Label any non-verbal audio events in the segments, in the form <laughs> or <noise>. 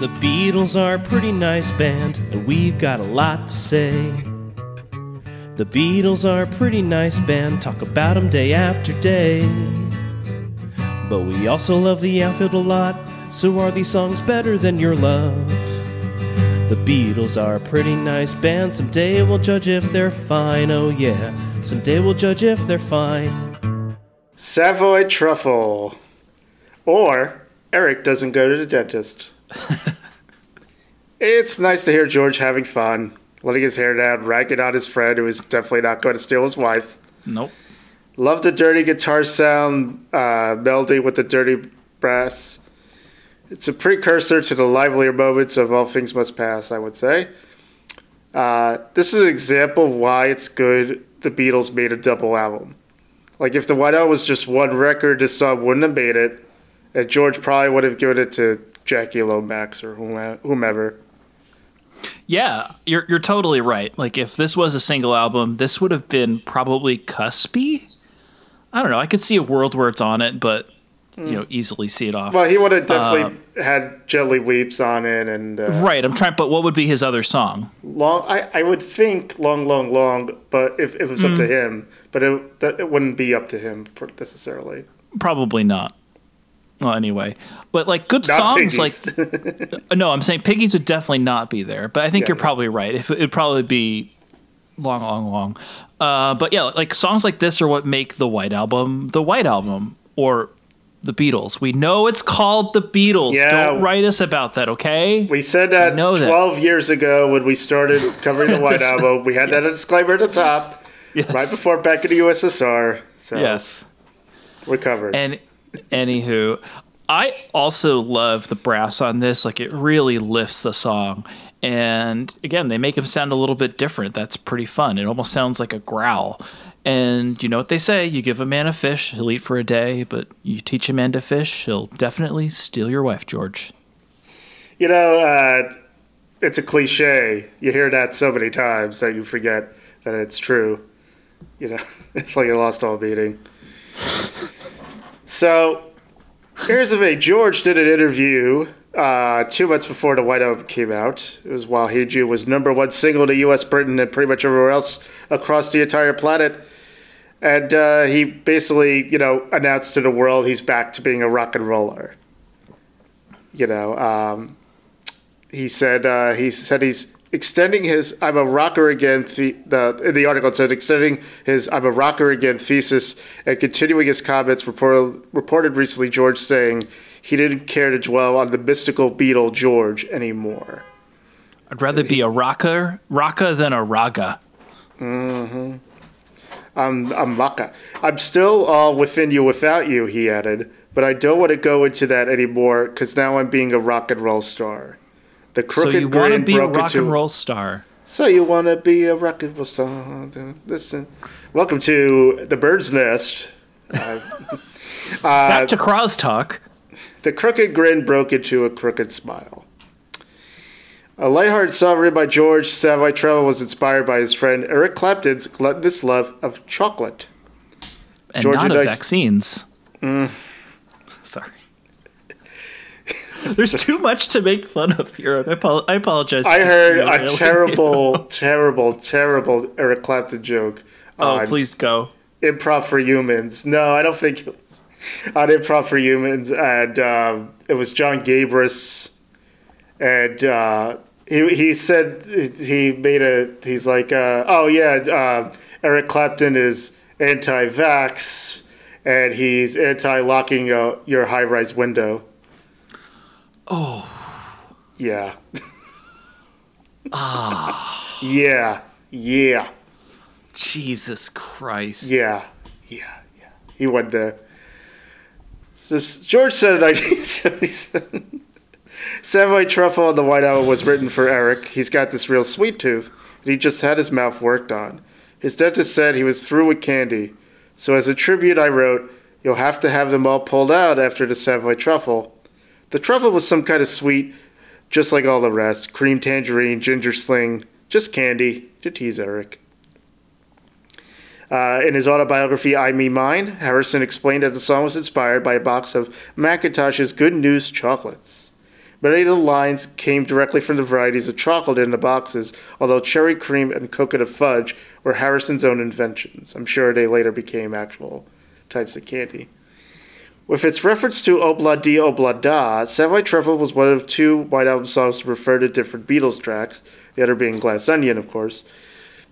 The Beatles are a pretty nice band, and we've got a lot to say. The Beatles are a pretty nice band, talk about 'em day after day. But we also love the outfield a lot, so are these songs better than your love? The Beatles are a pretty nice band, someday we'll judge if they're fine, oh yeah, someday we'll judge if they're fine. Savoy truffle. Or Eric doesn't go to the dentist. It's nice to hear George having fun, letting his hair down, ragging on his friend who is definitely not going to steal his wife. Nope. Love the dirty guitar sound uh, melding with the dirty brass. It's a precursor to the livelier moments of All Things Must Pass, I would say. Uh, this is an example of why it's good the Beatles made a double album. Like, if the White Album was just one record, this song wouldn't have made it. And George probably would have given it to Jackie Lomax or whomever. Yeah, you're you're totally right. Like if this was a single album, this would have been probably cuspy. I don't know. I could see a world where it's on it, but you know, easily see it off. Well, he would have definitely had Gently Weeps on it and. Uh, right. I'm trying. But what would be his other song? long I, I would think long long long but if, if it was up to Mm. him but it that, it wouldn't be up to him necessarily Probably not. Well, anyway, but like good Not songs, Piggies. like no, I'm saying Piggies would definitely not be there. But I think Yeah, you're yeah. probably right. If it'd probably be long, long, long. Uh, but yeah, like songs like this are what make the White Album the White Album or the Beatles. We know it's called the Beatles. Yeah. Don't write us about that, okay? we said that that. 12 years ago when we started covering the white <laughs> album we had that disclaimer at the top Yes. right before back in the ussr so Yes. we're covered And anywho, I also love the brass on this. Like it really lifts the song. And again, they make him sound a little bit different. That's pretty fun. It almost sounds like a growl. And you know what they say: you give a man a fish, he'll eat for a day. But you teach a man to fish, he'll definitely steal your wife, George. you know uh, it's a cliche you hear that so many times that you forget that it's true you know <laughs> it's like a lost all meeting so here's the thing george did an interview uh, two months before the white album came out. It was while hey was number one single to us britain and pretty much everywhere else across the entire planet. And uh, he basically you know announced to the world he's back to being a rock and roller you know um, he said uh, he said he's extending his "I'm a rocker again." The, the in the article it said extending his "I'm a rocker again" thesis and continuing his comments. Reported, reported recently, George saying he didn't care to dwell on the mystical Beatle George anymore. I'd rather be a rocker, rocka than a raga. Mm-hmm. I'm I'm Maka. I'm still all within you without you. He added, but I don't want to go into that anymore because now I'm being a rock and roll star. The So crooked you want to be a rock and roll star? So you want to be a rock and roll star? Listen, welcome to the Bird's Nest. Uh, <laughs> Back to Cross Talk. the crooked grin broke into a crooked smile. A lighthearted song written by George Savoy Truffle was inspired by his friend Eric Clapton's gluttonous love of chocolate. and George not of vaccines. <laughs> Sorry. <laughs> There's too much to make fun of here. I, apo- I apologize. I heard a <laughs> terrible, <laughs> terrible, terrible Eric Clapton joke Oh, please go. Improv for Humans. No, I don't think on Improv for Humans, and um, it was John Gabris, and uh, he he said he made a he's like, uh, oh yeah, uh, Eric Clapton is anti-vax, and he's anti-locking uh, your high-rise window. Oh, yeah. <laughs> ah, yeah, yeah. Jesus Christ. Yeah, yeah, yeah. He went there. So George said in 1977, <laughs> Savoy Truffle on the White Owl was written for Eric. He's got this real sweet tooth, and he just had his mouth worked on. His dentist said he was through with candy. So as a tribute, I wrote, You'll have to have them all pulled out after the Savoy Truffle. The truffle was some kind of sweet, just like all the rest cream tangerine, ginger sling, just candy, to tease Eric. Uh, in his autobiography, I Me Mine, Harrison explained that the song was inspired by a box of Mackintosh's Good News chocolates. Many of the lines came directly from the varieties of chocolate in the boxes, although cherry cream and coconut fudge were Harrison's own inventions. I'm sure they later became actual types of candy. With its reference to Obla Di Obla Da, Savoy Truffle was one of two White Album songs to refer to different Beatles tracks, the other being Glass Onion, of course.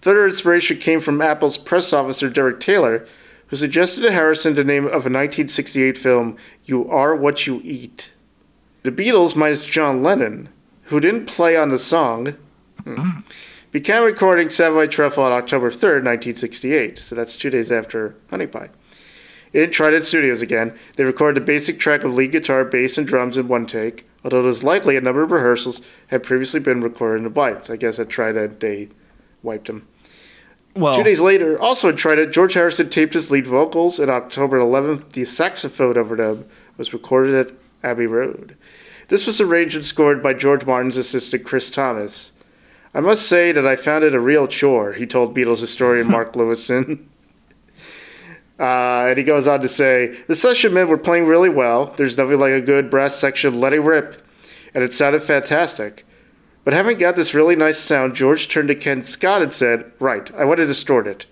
Further inspiration came from Apple's press officer Derek Taylor, who suggested to Harrison the name of a 1968 film, You Are What You Eat. The Beatles, minus John Lennon, who didn't play on the song, hmm, began recording Savoy Truffle on October 3rd, 1968, so that's two days after Honey Pie. They didn't try it in studios again. They recorded a basic track of lead guitar, bass, and drums in one take, although it is likely a number of rehearsals had previously been recorded and wiped. I guess at Trident they wiped them. Well, Two days later, also in Trident, George Harrison taped his lead vocals, and October 11th, the saxophone overdub was recorded at Abbey Road. This was arranged and scored by George Martin's assistant Chris Thomas. I must say that I found it a real chore, he told Beatles historian <laughs> Mark Lewisohn. Uh, and he goes on to say, The session men were playing really well. There's nothing like a good brass section letting rip, and it sounded fantastic. But having got this really nice sound, George turned to Ken Scott and said, Right, I want to distort it.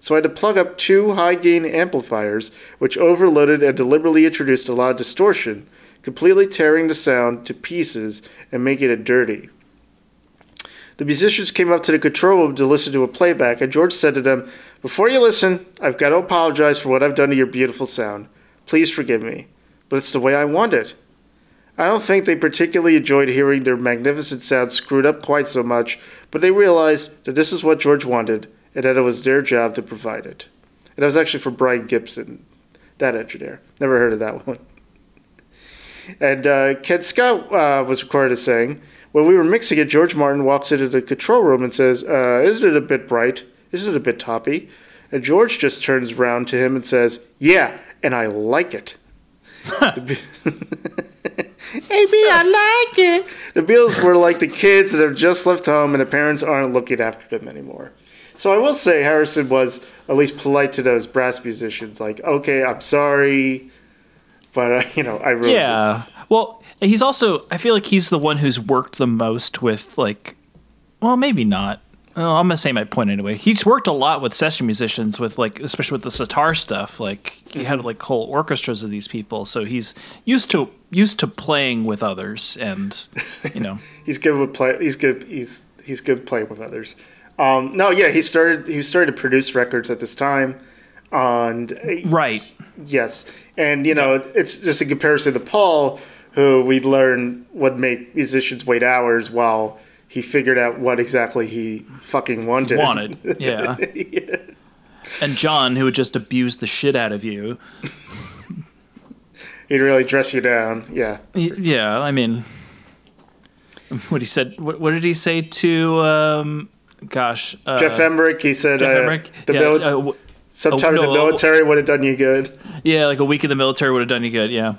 So I had to plug up two high gain amplifiers, which overloaded and deliberately introduced a lot of distortion, completely tearing the sound to pieces and making it dirty. The musicians came up to the control room to listen to a playback, and George said to them, Before you listen, I've got to apologize for what I've done to your beautiful sound. Please forgive me, but it's the way I want it. I don't think they particularly enjoyed hearing their magnificent sound screwed up quite so much, but they realized that this is what George wanted, and that it was their job to provide it. And that was actually for Brian Gibson, that engineer. Never heard of that <laughs> one. And uh, Ken Scott uh, was recorded as saying, when we were mixing it, George Martin walks into the control room and says, uh, Isn't it a bit bright? Isn't it a bit toppy? And George just turns around to him and says, Yeah, and I like it. <laughs> AB, <laughs> I like it. The Beatles were like the kids that have just left home and the parents aren't looking after them anymore. So I will say Harrison was at least polite to those brass musicians. Like, okay, I'm sorry, but uh, you know, I really yeah. Well, he's also I feel like he's the one who's worked the most with like well, maybe not. I'm gonna say my point anyway. He's worked a lot with session musicians, with like especially with the sitar stuff. Like he had like whole orchestras of these people, so he's used to used to playing with others, and you know <laughs> he's good with play. He's good. He's he's good playing with others. Um, no, yeah, he started he started to produce records at this time, and right, yes, and you know it's just a comparison to Paul, who we learned would make musicians wait hours while he figured out what exactly he fucking wanted. Wanted, yeah. <laughs> yeah. And John, who would just abuse the shit out of you. He'd really dress you down, yeah. Yeah, I mean, what he said. What, what did he say to? Um, gosh, uh, Geoff Emerick. He said Geoff uh, the yeah, mili- uh, w- sometime oh, no, in the military would have done you good. Yeah, like a week in the military would have done you good. Yeah.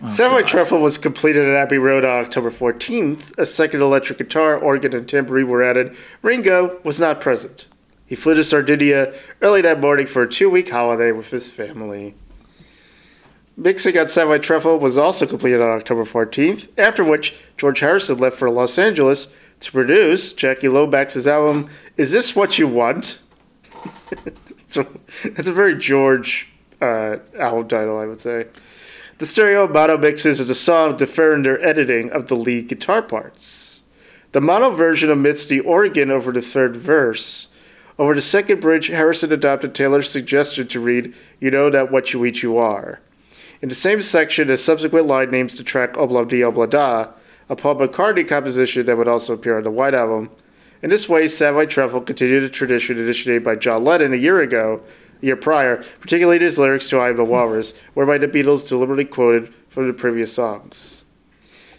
Oh, Savoy Truffle was completed at Abbey Road on October 14th. A second electric guitar, organ, and tambourine were added. Ringo was not present. He flew to Sardinia early that morning for a two week holiday with his family. Mixing on Savoy Truffle was also completed on October 14th, after which George Harrison left for Los Angeles to produce Jackie Lomax's album, Is This What You Want? <laughs> so that's a very George uh, album title, I would say. The stereo mono mixes of the song differ in their editing of the lead guitar parts. The mono version omits the organ over the third verse. Over the second bridge, Harrison adopted Taylor's suggestion to read, You know that what you eat you are. In the same section, a subsequent line names the track oh Obla Di Obla oh Da, a Paul McCartney composition that would also appear on the White Album. In this way, Savoy Truffle continued a tradition initiated by John Lennon a year ago year prior, particularly his lyrics to I Am the Walrus, whereby the Beatles deliberately quoted from the previous songs.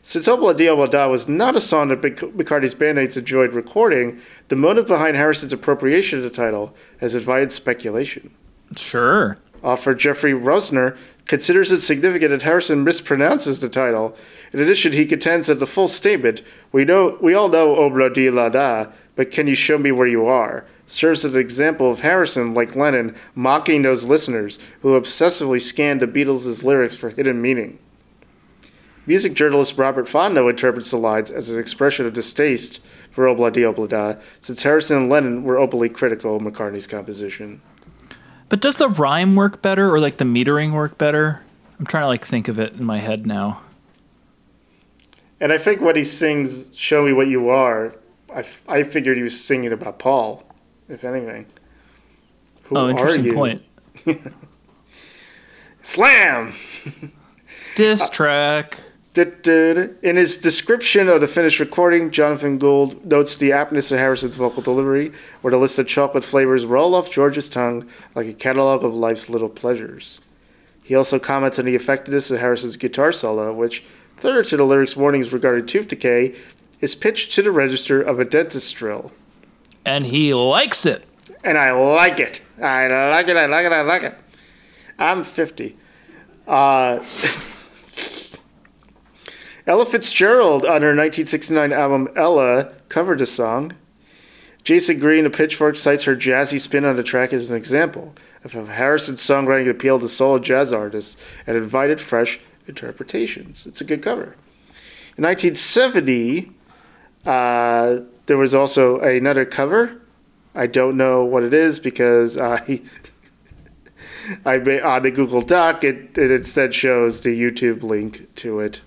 Since Obla Di Obla Da was not a song that McCartney's bandmates enjoyed recording, the motive behind Harrison's appropriation of the title has invited speculation. Sure. Author Jeffrey Roessner considers it significant that Harrison mispronounces the title. In addition, he contends that the full statement, we know we all know Obla Di La Da, but can you show me where you are? Serves as an example of Harrison, like Lennon, mocking those listeners who obsessively scanned the Beatles' lyrics for hidden meaning. Music journalist Robert Fontenot interprets the lines as an expression of distaste for Obla Obla da, since Harrison and Lennon were openly critical of McCartney's composition. But does the rhyme work better or like the metering work better? I'm trying to like think of it in my head now. And I think when he sings "Show Me What You Are," I, f- I figured he was singing about Paul, if anything. Who oh, interesting point. <laughs> Slam. Diss uh, track. In his description of the finished recording, Jonathan Gould notes the aptness of Harrison's vocal delivery, where the list of chocolate flavors roll off George's tongue like a catalog of life's little pleasures. He also comments on the effectiveness of Harrison's guitar solo, which, third to the lyrics' warnings regarding tooth decay, is pitched to the register of a dentist's drill. And he likes it. And I like it. I like it. I like it. I like it. I'm 50. Uh, <laughs> Ella Fitzgerald on her 1969 album Ella covered the song. Jason Greene of Pitchfork cites her jazzy spin on the track as an example of how Harrison's songwriting appealed to soul jazz artists and invited fresh interpretations. It's a good cover. In 1970, uh, there was also another cover. I don't know what it is because I, <laughs> I on the Google Doc it, it instead shows the YouTube link to it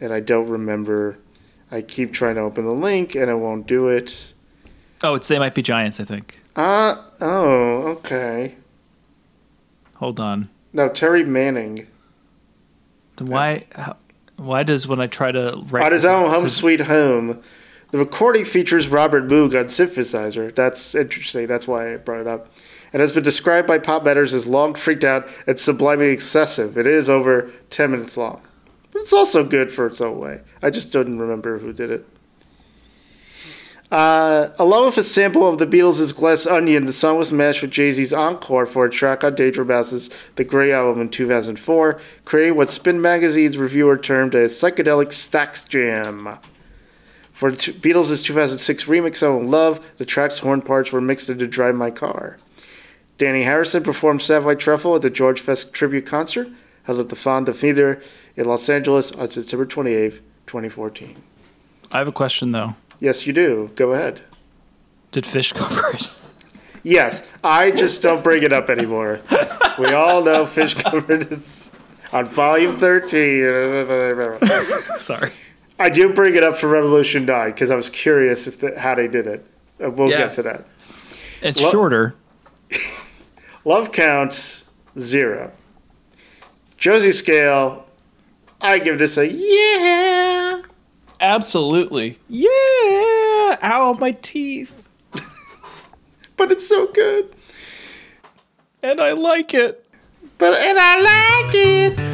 and I don't remember. I keep trying to open the link and it won't do it. Oh, it's They Might Be Giants, I think. Uh, oh, okay. Hold on. No, Terry Manning. Then why, how, why does when I try to write. On his own Home Sweet Home, the recording features Robert Moog on synthesizer. That's interesting. That's why I brought it up. It has been described by PopMatters as long, freaked out, and sublimely excessive. It is over 10 minutes long. But it's also good for its own way. I just didn't remember who did it. Uh, along with a sample of the Beatles' Glass Onion, the song was matched with Jay Z's encore for a track on Danger Mouse's The Grey album in 2004, creating what Spin Magazine's reviewer termed a psychedelic Stax jam. For Beatles' 2006 remix of Love, the track's horn parts were mixed into Drive My Car. Dhani Harrison performed Satellite Truffle at the George Fest tribute concert held at the Fonda Theater in Los Angeles on September 28, 2014. I have a question, though. Yes, you do. Go ahead. Did Phish <laughs> cover it? Yes, I just don't bring it up anymore. we all know Phish <laughs> covered it on volume 13. <laughs> Sorry. I do bring it up for Revolution 9 because I was curious if the, how they did it. Uh, we'll yeah. get to that. It's Lo- shorter. <laughs> Love count zero. Josie scale, I give this a yeah. Absolutely. Yeah. Ow, my teeth. <laughs> but it's so good. And I like it. But and I like it.